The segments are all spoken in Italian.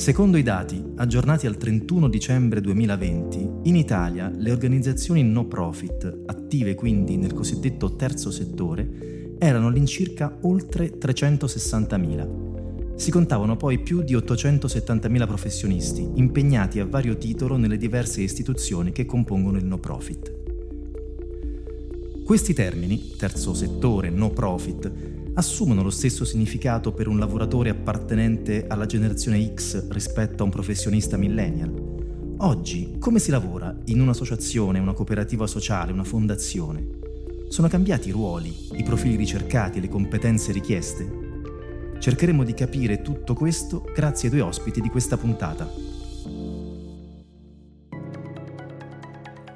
Secondo i dati aggiornati al 31 dicembre 2020, in Italia le organizzazioni no profit, attive quindi nel cosiddetto terzo settore, erano all'incirca oltre 360.000. Si contavano poi più di 870.000 professionisti impegnati a vario titolo nelle diverse istituzioni che compongono il no profit. Questi termini, terzo settore, no profit, assumono lo stesso significato per un lavoratore appartenente alla generazione X rispetto a un professionista millennial. Oggi, come si lavora in un'associazione, una cooperativa sociale, una fondazione? Sono cambiati i ruoli, i profili ricercati le competenze richieste? Cercheremo di capire tutto questo grazie ai due ospiti di questa puntata.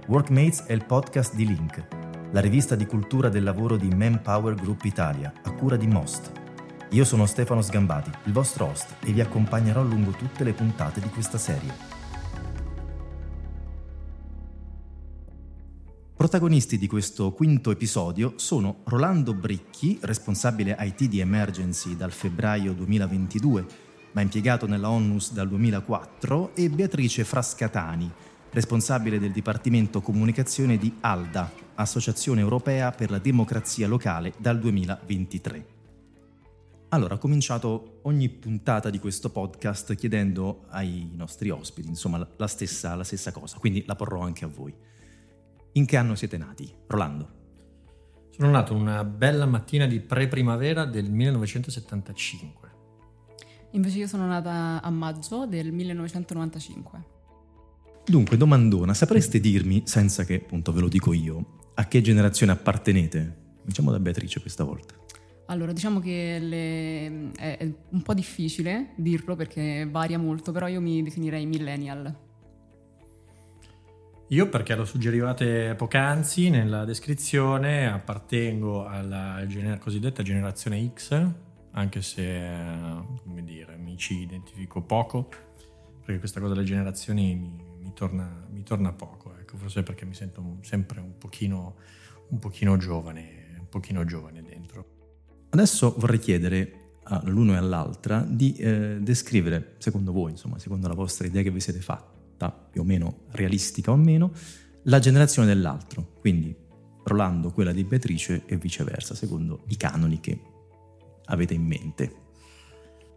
Workmates è il podcast di Link, la rivista di cultura del lavoro di Manpower Group Italia, a cura di Most. Io sono Stefano Sgambati, il vostro host, e vi accompagnerò lungo tutte le puntate di questa serie. Protagonisti di questo quinto episodio sono Rolando Bricchi, responsabile IT di Emergency dal febbraio 2022, ma impiegato nella ONUS dal 2004, e Beatrice Frascatani, responsabile del Dipartimento Comunicazione di ALDA, Associazione Europea per la Democrazia Locale dal 2023. Allora, ho cominciato ogni puntata di questo podcast chiedendo ai nostri ospiti, insomma, la stessa, la stessa cosa, quindi la porrò anche a voi. In che anno siete nati? Rolando. Sono nato una bella mattina di pre-primavera del 1975. Invece io sono nata a maggio del 1995. Dunque, domandona, sapreste dirmi, senza che appunto ve lo dico io, a che generazione appartenete? Diciamo da Beatrice questa volta. Allora, diciamo che le... è un po' difficile dirlo perché varia molto, però io mi definirei millennial. Io perché lo suggerivate poc'anzi nella descrizione, appartengo alla gener- cosiddetta generazione X, anche se, come dire, mi ci identifico poco, perché questa cosa delle generazioni mi, mi, torna, mi torna poco ecco, forse perché mi sento sempre un pochino, un pochino giovane, un pochino giovane dentro. Adesso vorrei chiedere all'uno e all'altra di eh, descrivere, secondo voi, insomma, secondo la vostra idea che vi siete fatta, più o meno realistica o meno, la generazione dell'altro, quindi Rolando quella di Beatrice e viceversa, secondo i canoni che avete in mente.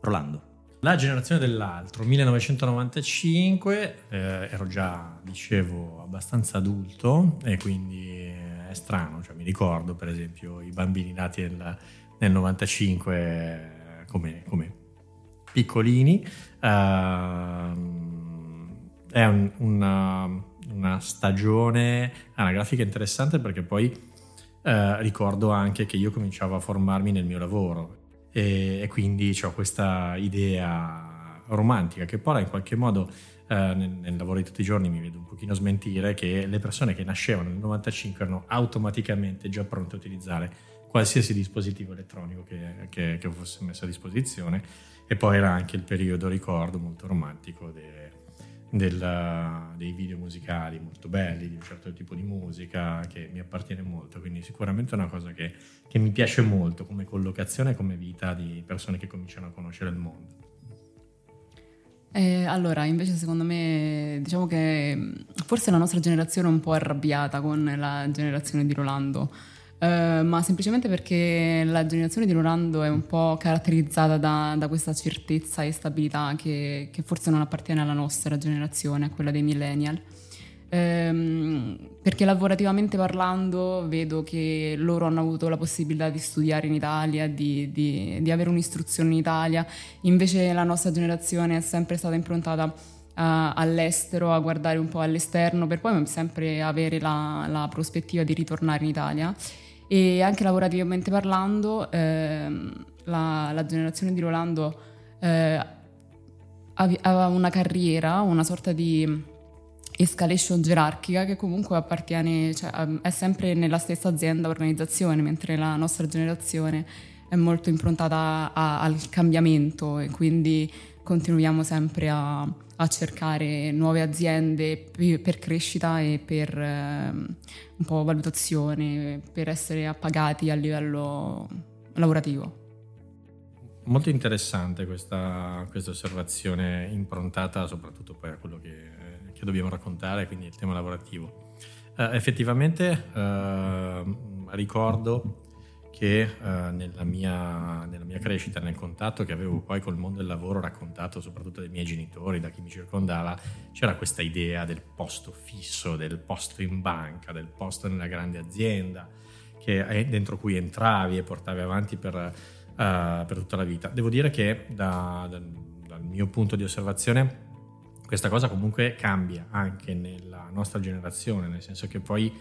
Rolando. La generazione dell'altro, 1995, eh, ero già, dicevo, abbastanza adulto e quindi è strano, cioè, mi ricordo per esempio i bambini nati nel, nel 95 come, come piccolini. Uh, è un, una, una, stagione anagrafica interessante perché poi uh, ricordo anche che io cominciavo a formarmi nel mio lavoro e, e quindi ho questa idea romantica che poi in qualche modo eh, nel, nel, lavoro di tutti i giorni mi vedo un pochino smentire che le persone che nascevano nel 95 erano automaticamente già pronte a utilizzare qualsiasi dispositivo elettronico che, che, che fosse messo a disposizione. E poi era anche il periodo, ricordo, molto romantico de, del, dei video musicali molto belli, di un certo tipo di musica che mi appartiene molto, quindi sicuramente è una cosa che, che mi piace molto come collocazione e come vita di persone che cominciano a conoscere il mondo. Eh, allora, invece secondo me diciamo che forse la nostra generazione è un po' arrabbiata con la generazione di Rolando Uh, ma semplicemente perché la generazione di Rolando è un po' caratterizzata da, da questa certezza e stabilità che, che, forse non appartiene alla nostra generazione, a quella dei millennial. Um, perché lavorativamente parlando vedo che loro hanno avuto la possibilità di studiare in Italia, di, di, di avere un'istruzione in Italia, invece la nostra generazione è sempre stata improntata uh, all'estero, a guardare un po' all'esterno, per poi sempre avere la, la prospettiva di ritornare in Italia e anche lavorativamente parlando ehm, la, la, generazione di Rolando eh, aveva una carriera, una sorta di escalation gerarchica che comunque appartiene, cioè, è sempre nella stessa azienda, organizzazione, mentre la nostra generazione è molto improntata a, al cambiamento e quindi continuiamo sempre a, a cercare nuove aziende per crescita e per eh, un po' valutazione, per essere appagati a livello lavorativo. molto interessante questa, questa, osservazione improntata soprattutto poi a quello che, che dobbiamo raccontare, quindi il tema lavorativo. Uh, effettivamente uh, ricordo che uh, nella, mia, nella, mia, crescita, nel contatto che avevo poi col mondo del lavoro raccontato soprattutto dai miei genitori, da chi mi circondava, c'era questa idea del posto fisso, del posto in banca, del posto nella grande azienda, che, dentro cui entravi e portavi avanti per, uh, per tutta la vita. Devo dire che da, da, dal mio punto di osservazione questa cosa comunque cambia anche nella nostra generazione, nel senso che poi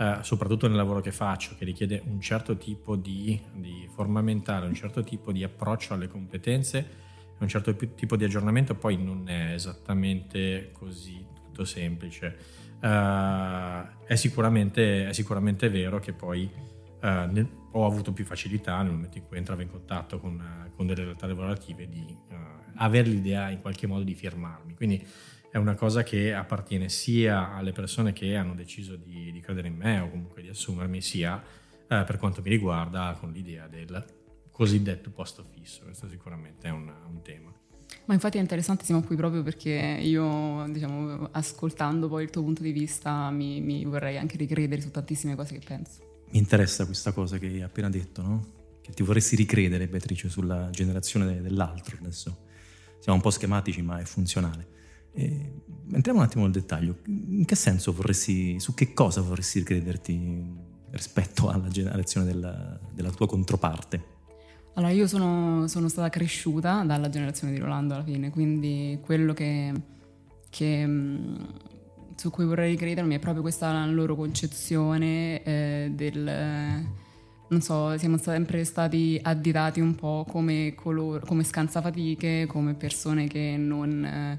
eh, soprattutto nel lavoro che faccio, che richiede un certo tipo di, di, forma mentale, un certo tipo di approccio alle competenze, un certo tipo di aggiornamento, poi non è esattamente così tutto semplice. Uh, è, sicuramente, è, sicuramente, vero che poi uh, nel, ho avuto più facilità nel momento in cui entravo in contatto con, uh, con delle realtà lavorative di avere l'idea in qualche modo di firmarmi. Quindi è una cosa che appartiene sia alle persone che hanno deciso di, di credere in me o comunque di assumermi, sia eh, per quanto mi riguarda con l'idea del cosiddetto posto fisso. Questo sicuramente è un, un tema. Ma infatti è interessantissimo qui proprio perché io, diciamo, ascoltando poi il tuo punto di vista, mi, mi vorrei anche ricredere su tantissime cose che penso. Mi interessa questa cosa che hai appena detto, no? Che ti vorresti ricredere, Beatrice, sulla generazione dell'altro. Adesso siamo un po' schematici, ma è funzionale. E entriamo un attimo nel dettaglio. In che senso vorresti, su che cosa vorresti crederti rispetto alla generazione della, della tua controparte? Allora, io sono, sono, stata cresciuta dalla generazione di Rolando alla fine, quindi quello che, che su cui vorrei credermi è proprio questa loro concezione eh, del non so, siamo sempre stati additati un po' come, coloro, come scansafatiche, come persone che non, eh,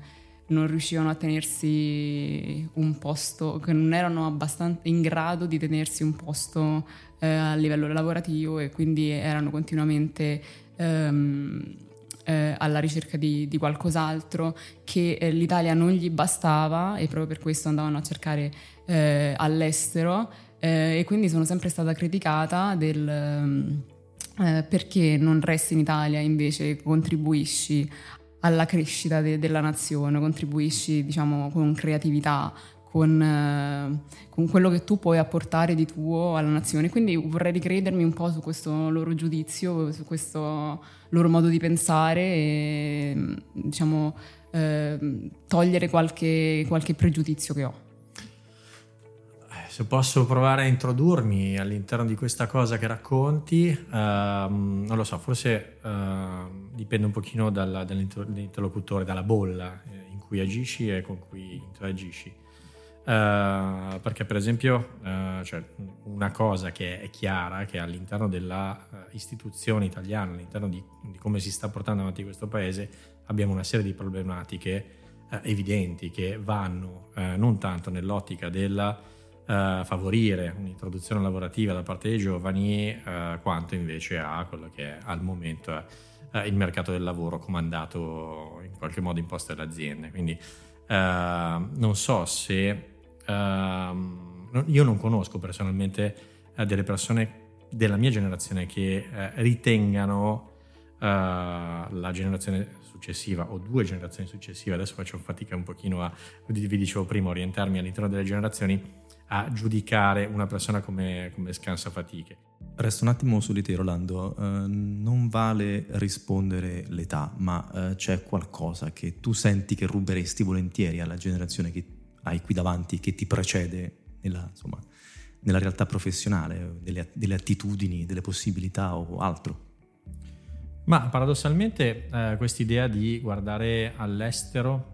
non riuscivano a tenersi un posto, che non erano abbastanza in grado di tenersi un posto eh, a livello lavorativo e quindi erano continuamente ehm, eh, alla ricerca di, di qualcos'altro che eh, l'Italia non gli bastava e proprio per questo andavano a cercare eh, all'estero eh, e quindi sono sempre stata criticata del eh, perché non resti in Italia invece contribuisci alla crescita de- della nazione, contribuisci diciamo con creatività, con, eh, con, quello che tu puoi apportare di tuo alla nazione. Quindi vorrei ricredermi un po' su questo loro giudizio, su questo loro modo di pensare e diciamo, eh, togliere qualche, qualche pregiudizio che ho. Eh, se posso provare a introdurmi all'interno di questa cosa che racconti, ehm, non lo so, forse eh, dipende un pochino dalla, dall'interlocutore, dalla bolla eh, in cui agisci e con cui interagisci. Uh, perché per esempio uh, cioè, una cosa che è chiara che all'interno dell'istituzione uh, italiana, all'interno di, di, come si sta portando avanti questo paese, abbiamo una serie di problematiche evidenti che vanno non tanto nell'ottica del favorire un'introduzione lavorativa da parte dei giovani, quanto invece a quello che al momento è il mercato del lavoro comandato in qualche modo imposto dalle aziende. Quindi non so se Uh, io non conosco personalmente uh, delle persone della mia generazione che uh, ritengano eh, la generazione successiva o due generazioni successive, adesso faccio fatica un pochino a, vi dicevo prima, orientarmi all'interno delle generazioni, a giudicare una persona come, come scansa fatiche. Resto un attimo su di te Rolando, uh, non vale rispondere l'età, ma uh, c'è qualcosa che tu senti che ruberesti volentieri alla generazione che hai qui davanti che ti precede nella, insomma, nella realtà professionale, delle, delle, attitudini, delle possibilità o altro? Ma paradossalmente eh, questa idea di guardare all'estero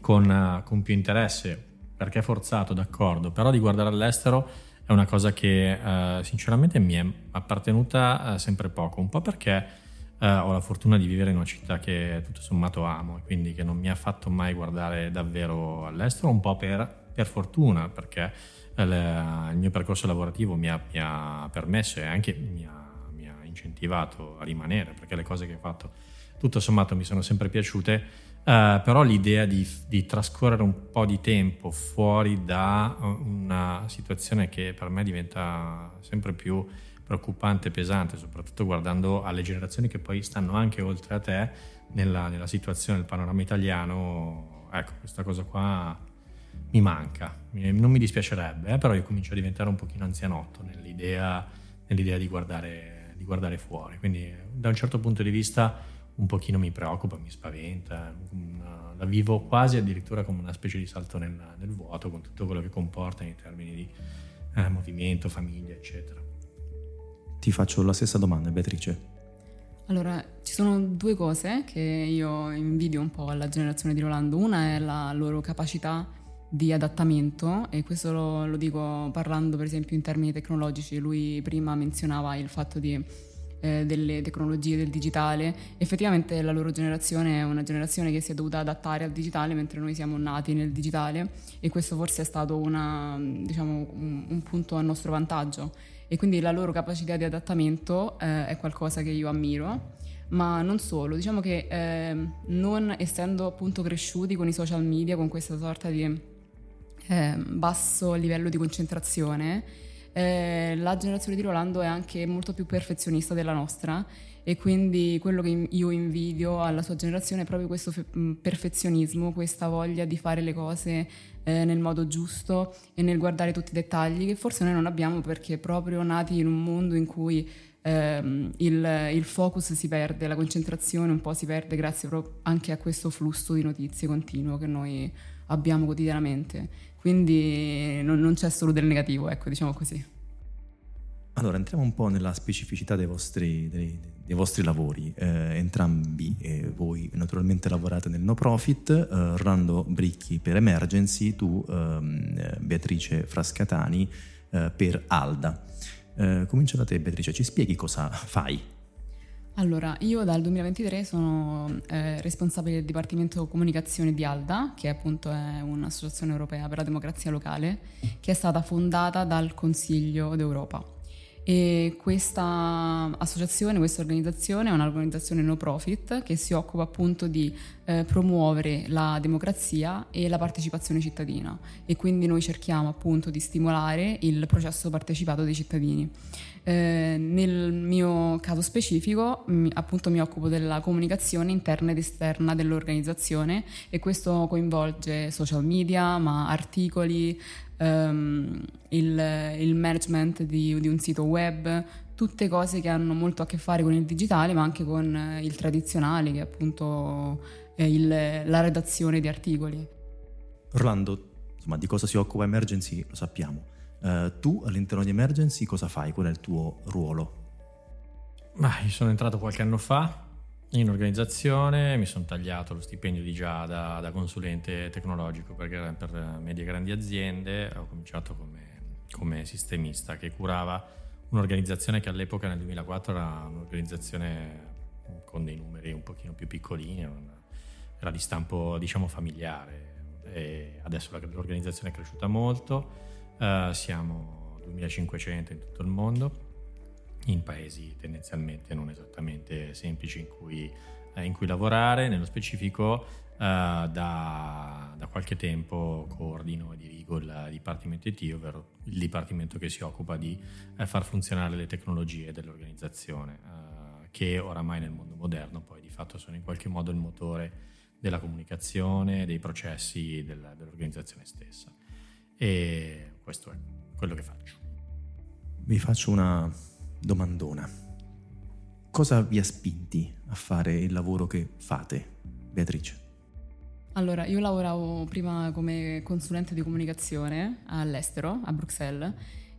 con, uh, con, più interesse, perché è forzato, d'accordo, però di guardare all'estero è una cosa che uh, sinceramente mi è appartenuta uh, sempre poco, un po' perché Uh, ho la fortuna di vivere in una città che tutto sommato amo e quindi che non mi ha fatto mai guardare davvero all'estero, un po' per, per fortuna, perché il, il, mio percorso lavorativo mi ha, mi ha permesso e anche mi ha, incentivato a rimanere, perché le cose che ho fatto tutto sommato mi sono sempre piaciute, uh, però l'idea di, di, trascorrere un po' di tempo fuori da una situazione che per me diventa sempre più preoccupante, pesante, soprattutto guardando alle generazioni che poi stanno anche oltre a te nella, nella situazione del panorama italiano, ecco, questa cosa qua mi manca, non mi dispiacerebbe, eh, però io comincio a diventare un pochino anzianotto nell'idea, nell'idea di, guardare, di guardare fuori, quindi da un certo punto di vista un pochino mi preoccupa, mi spaventa, una, la vivo quasi addirittura come una specie di salto nel, nel, vuoto con tutto quello che comporta in termini di eh, movimento, famiglia, eccetera. Ti faccio la stessa domanda, Beatrice. Allora, ci sono due cose che io invidio un po' alla generazione di Rolando. Una è la loro capacità di adattamento e questo lo, lo dico parlando per esempio in termini tecnologici. Lui prima menzionava il fatto di eh, delle tecnologie del digitale. Effettivamente la loro generazione è una generazione che si è dovuta adattare al digitale mentre noi siamo nati nel digitale e questo forse è stato una, diciamo, un, un punto a nostro vantaggio e quindi la loro capacità di adattamento eh, è qualcosa che io ammiro. Ma non solo, diciamo che eh, non essendo appunto cresciuti con i social media, con questa sorta di eh, basso livello di concentrazione, eh, la generazione di Rolando è anche molto più perfezionista della nostra e quindi quello che io invidio alla sua generazione è proprio questo fe- perfezionismo, questa voglia di fare le cose eh, nel modo giusto e nel guardare tutti i dettagli che forse noi non abbiamo perché proprio nati in un mondo in cui ehm, il, il, focus si perde, la concentrazione un po' si perde grazie anche a questo flusso di notizie continuo che noi abbiamo quotidianamente. Quindi non, non c'è solo del negativo, ecco, diciamo così. Allora, entriamo un po' nella specificità dei vostri, dei, dei vostri lavori. Eh, entrambi eh, voi naturalmente lavorate nel no profit, eh, Orlando Bricchi per Emergency, tu ehm, Beatrice Frascatani eh, per Alda. Eh, comincio da te Beatrice, ci spieghi cosa fai? Allora, io dal 2023 sono eh, responsabile del Dipartimento Comunicazione di ALDA, che appunto è un'associazione europea per la democrazia locale, che è stata fondata dal Consiglio d'Europa. E questa associazione, questa organizzazione è un'organizzazione no profit che si occupa appunto di eh, promuovere la democrazia e la partecipazione cittadina e quindi noi cerchiamo appunto di stimolare il processo partecipato dei cittadini. Eh, nel mio caso specifico appunto mi occupo della comunicazione interna ed esterna dell'organizzazione e questo coinvolge social media, ma articoli, um, il, il, management di, di, un sito web, tutte cose che hanno molto a che fare con il digitale, ma anche con eh, il tradizionale, che è appunto è il, la redazione di articoli. Orlando, insomma, di cosa si occupa Emergency lo sappiamo. Uh, tu all'interno di Emergency cosa fai? Qual è il tuo ruolo? Ma io sono entrato qualche anno fa in organizzazione, mi sono tagliato lo stipendio di già da, da consulente tecnologico per, per medie e grandi aziende, ho cominciato come, come, sistemista che curava un'organizzazione che all'epoca nel 2004 era un'organizzazione con dei numeri un pochino più piccolini, era di stampo diciamo familiare e adesso l'organizzazione è cresciuta molto, uh, siamo 2500 in tutto il mondo in paesi tendenzialmente non esattamente semplici in cui, eh, in cui lavorare. Nello specifico, eh, da, da, qualche tempo coordino e dirigo il Dipartimento IT, ovvero il dipartimento che si occupa di eh, far funzionare le tecnologie dell'organizzazione, eh, che oramai nel mondo moderno poi di fatto sono in qualche modo il motore della comunicazione, dei processi del, dell'organizzazione stessa. E questo è quello che faccio. Vi faccio una domandona. Cosa vi ha spinti a fare il lavoro che fate, Beatrice? Allora, io lavoravo prima come consulente di comunicazione all'estero, a Bruxelles,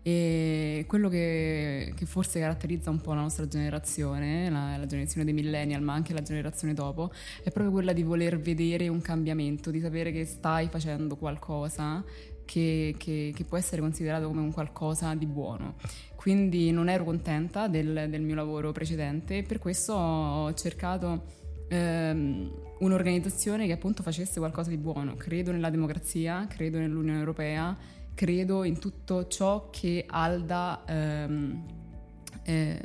e quello che, che, forse caratterizza un po' la nostra generazione, la, la, generazione dei millennial, ma anche la generazione dopo, è proprio quella di voler vedere un cambiamento, di sapere che stai facendo qualcosa che, che, che può essere considerato come un qualcosa di buono. Quindi non ero contenta del, del mio lavoro precedente e per questo ho cercato ehm, un'organizzazione che appunto facesse qualcosa di buono. Credo nella democrazia, credo nell'Unione Europea, credo in tutto ciò che Alda ehm, eh,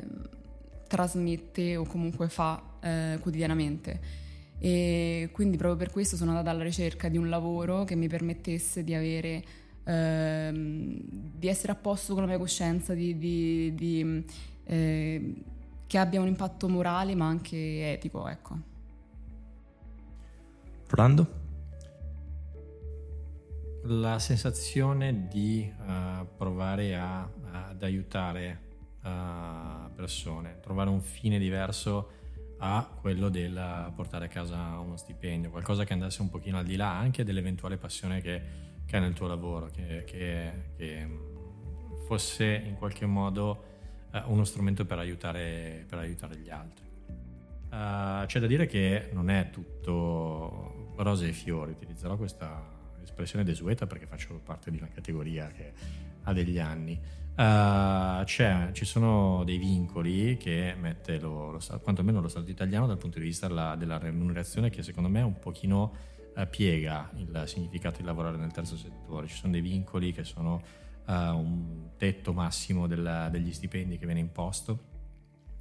trasmette o comunque fa eh, quotidianamente. E quindi proprio per questo sono andata alla ricerca di un lavoro che mi permettesse di avere ehm, di essere a posto con la mia coscienza, di, di, di eh, che abbia un impatto morale ma anche etico, ecco. Rolando? La sensazione di uh, provare a, ad aiutare uh, persone, trovare un fine diverso a quello del portare a casa uno stipendio, qualcosa che andasse un pochino al di là anche dell'eventuale passione che, che hai nel tuo lavoro, che, che, che, fosse in qualche modo uh, uno strumento per aiutare, per aiutare gli altri. Uh, c'è da dire che non è tutto rose e fiori, utilizzerò questa espressione desueta perché faccio parte di una categoria che ha degli anni. Uh, ci sono dei vincoli che mette lo, lo, quantomeno lo Stato italiano dal punto di vista della, della remunerazione che secondo me un pochino uh, piega il significato di lavorare nel terzo settore. Ci sono dei vincoli che sono uh, un tetto massimo del, degli stipendi che viene imposto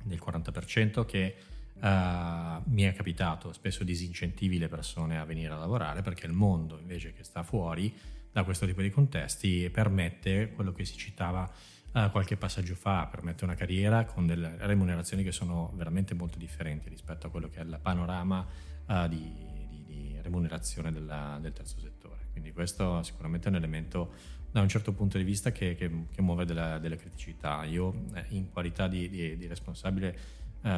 del 40% che mi è capitato spesso disincentivi le persone a venire a lavorare perché il mondo invece che sta fuori da questo tipo di contesti permette quello che si citava uh, qualche passaggio fa, permette una carriera con delle remunerazioni che sono veramente molto differenti rispetto a quello che è il panorama uh, di, di, di, remunerazione della, del terzo settore. Quindi questo sicuramente è un elemento da un certo punto di vista che, che, che muove della, delle criticità. Io eh, in qualità di, di responsabile uh,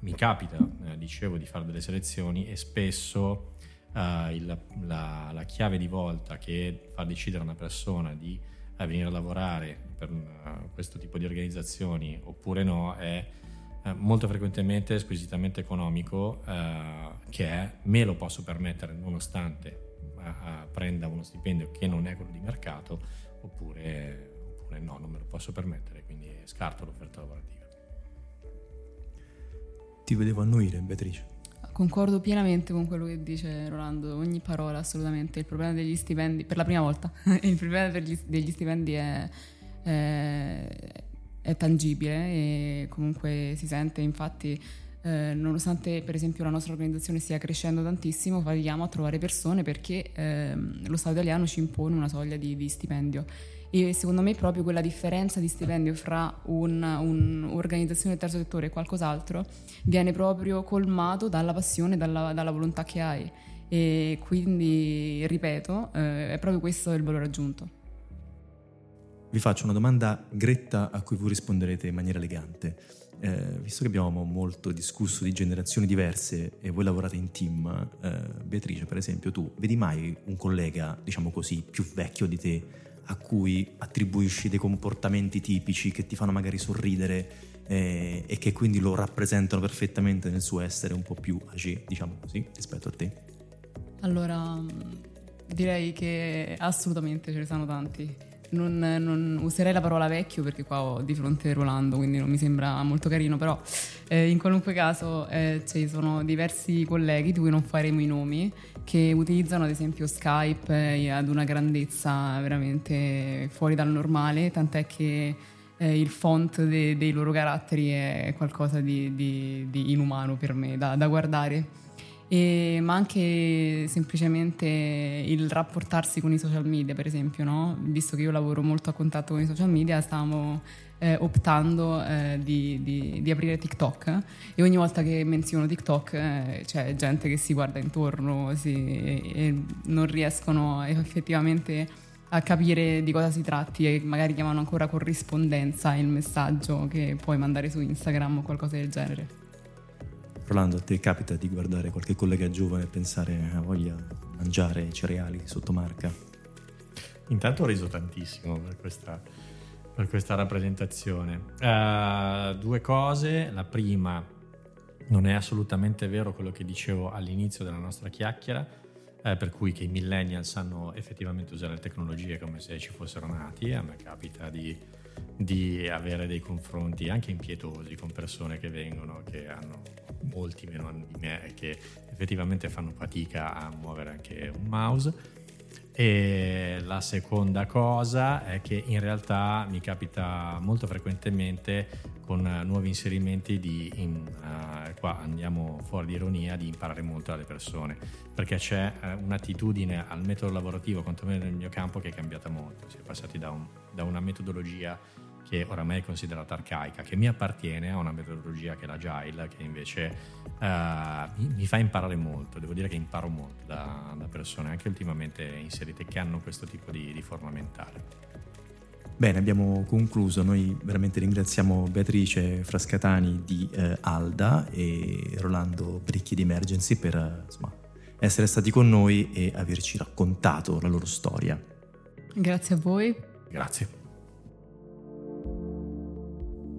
mi capita, eh, dicevo, di fare delle selezioni e spesso uh, il, la, la, chiave di volta che fa decidere una persona di uh, venire a lavorare per uh, questo tipo di organizzazioni oppure no è molto frequentemente squisitamente economico che è me lo posso permettere nonostante prenda uno stipendio che non è quello di mercato oppure, oppure no, non me lo posso permettere, quindi scarto l'offerta lavorativa. Ti vedevo annuire, Beatrice. Concordo pienamente con quello che dice Rolando, ogni parola assolutamente. Il problema degli stipendi, per la prima volta, il problema degli, degli stipendi è, è, è, tangibile e comunque si sente, infatti, eh, nonostante per esempio la nostra organizzazione stia crescendo tantissimo, fatichiamo a trovare persone perché eh, lo Stato italiano ci impone una soglia di, di stipendio e secondo me proprio quella differenza di stipendio fra un'organizzazione del terzo settore e qualcos'altro viene proprio colmato dalla passione, dalla, dalla volontà che hai e quindi ripeto eh, è proprio questo il valore aggiunto. Vi faccio una domanda gretta a cui voi risponderete in maniera elegante. Eh, visto che abbiamo molto discusso di generazioni diverse e voi lavorate in team, eh, Beatrice per esempio, tu vedi mai un collega, diciamo così, più vecchio di te a cui attribuisci dei comportamenti tipici che ti fanno magari sorridere eh, e che quindi lo rappresentano perfettamente nel suo essere un po' più agi, diciamo così, rispetto a te? Allora, direi che assolutamente ce ne sono tanti. Non, non, userei la parola vecchio perché qua ho di fronte Rolando, quindi non mi sembra molto carino, però eh, in qualunque caso eh, ci sono diversi colleghi di cui non faremo i nomi che utilizzano ad esempio Skype eh, ad una grandezza veramente fuori dal normale, tant'è che eh, il font de- dei loro caratteri è qualcosa di, di, di inumano per me da, da guardare. E, ma anche semplicemente il rapportarsi con i social media, per esempio, no? visto che io lavoro molto a contatto con i social media, stavamo eh, optando eh, di, di, di, aprire TikTok e ogni volta che menziono TikTok eh, c'è gente che si guarda intorno si, e, e non riescono effettivamente a capire di cosa si tratti e magari chiamano ancora corrispondenza il messaggio che puoi mandare su Instagram o qualcosa del genere. Rolando, a te capita di guardare qualche collega giovane e pensare a voglia mangiare cereali sotto marca? Intanto ho riso tantissimo per questa, per questa rappresentazione. Uh, due cose. La prima, non è assolutamente vero quello che dicevo all'inizio della nostra chiacchiera, eh, per cui che i millennial sanno effettivamente usare le tecnologie come se ci fossero nati. A me capita di, di avere dei confronti anche impietosi con persone che vengono, che hanno molti meno anni di me che effettivamente fanno fatica a muovere anche un mouse. E la seconda cosa è che in realtà mi capita molto frequentemente con nuovi inserimenti di in, uh, qua andiamo fuori di ironia, di imparare molto dalle persone, perché c'è eh, un'attitudine al metodo lavorativo, quantomeno nel mio campo, che è cambiata molto. Si è passati da, un, da una metodologia che oramai è considerata arcaica, che mi appartiene a una metodologia che è l'agile, che invece uh, mi, mi, fa imparare molto. Devo dire che imparo molto da, da, persone anche ultimamente inserite che hanno questo tipo di, di forma mentale. Bene, abbiamo concluso. Noi veramente ringraziamo Beatrice Frascatani di eh, Alda e Rolando Bricchi di Emergency per insomma, essere stati con noi e averci raccontato la loro storia. Grazie a voi. Grazie.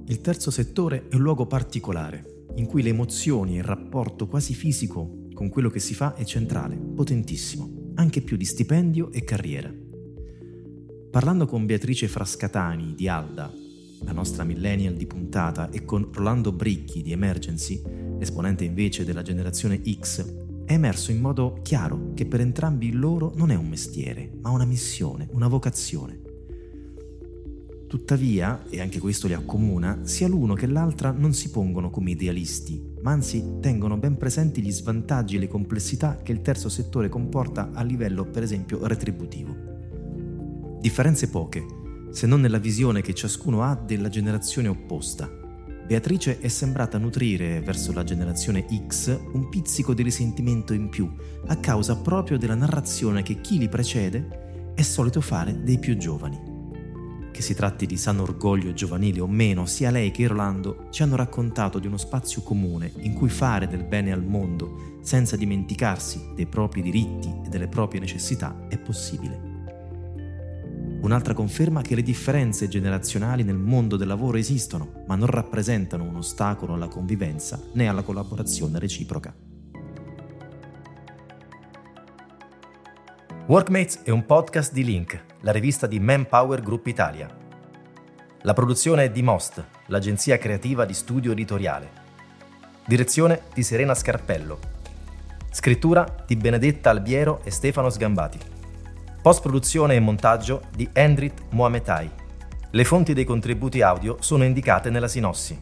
Il terzo settore è un luogo particolare, in cui le emozioni e il rapporto quasi fisico con quello che si fa è centrale, potentissimo, anche più di stipendio e carriera. Parlando con Beatrice Frascatani di Alda, la nostra millennial di puntata, e con Rolando Bricchi di Emergency, esponente invece della generazione X, è emerso in modo chiaro che per entrambi loro non è un mestiere, ma una missione, una vocazione. Tuttavia, e anche questo li accomuna, sia l'uno che l'altra non si pongono come idealisti, ma anzi tengono ben presenti gli svantaggi e le complessità che il terzo settore comporta a livello, per esempio, retributivo. Differenze poche, se non nella visione che ciascuno ha della generazione opposta. Beatrice è sembrata nutrire verso la generazione X un pizzico di risentimento in più, a causa proprio della narrazione che chi li precede è solito fare dei più giovani. Che si tratti di sano orgoglio giovanile o meno, sia lei che Rolando ci hanno raccontato di uno spazio comune in cui fare del bene al mondo senza dimenticarsi dei propri diritti e delle proprie necessità è possibile. Un'altra conferma che le differenze generazionali nel mondo del lavoro esistono, ma non rappresentano un ostacolo alla convivenza né alla collaborazione reciproca. Workmates è un podcast di Link la rivista di Manpower Group Italia. La produzione è di Most, l'agenzia creativa di studio editoriale. Direzione di Serena Scarpello. Scrittura di Benedetta Albiero e Stefano Sgambati. Post-produzione e montaggio di Endrit Mohametai. Le fonti dei contributi audio sono indicate nella sinossi.